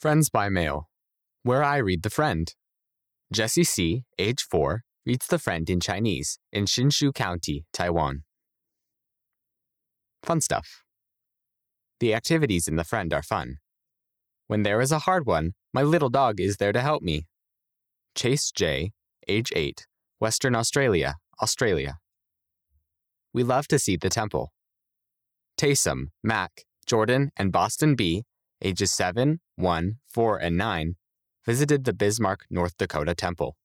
Friends by Mail, where I read The Friend. Jessie C., age 4, reads The Friend in Chinese in Hsinchu County, Taiwan. Fun stuff. The activities in The Friend are fun. When there is a hard one, my little dog is there to help me. Chase J., age 8, Western Australia, Australia. We love to see the temple. Taysom, Mac, Jordan, and Boston B ages 7, 1, 4, and 9, visited the Bismarck, North Dakota temple.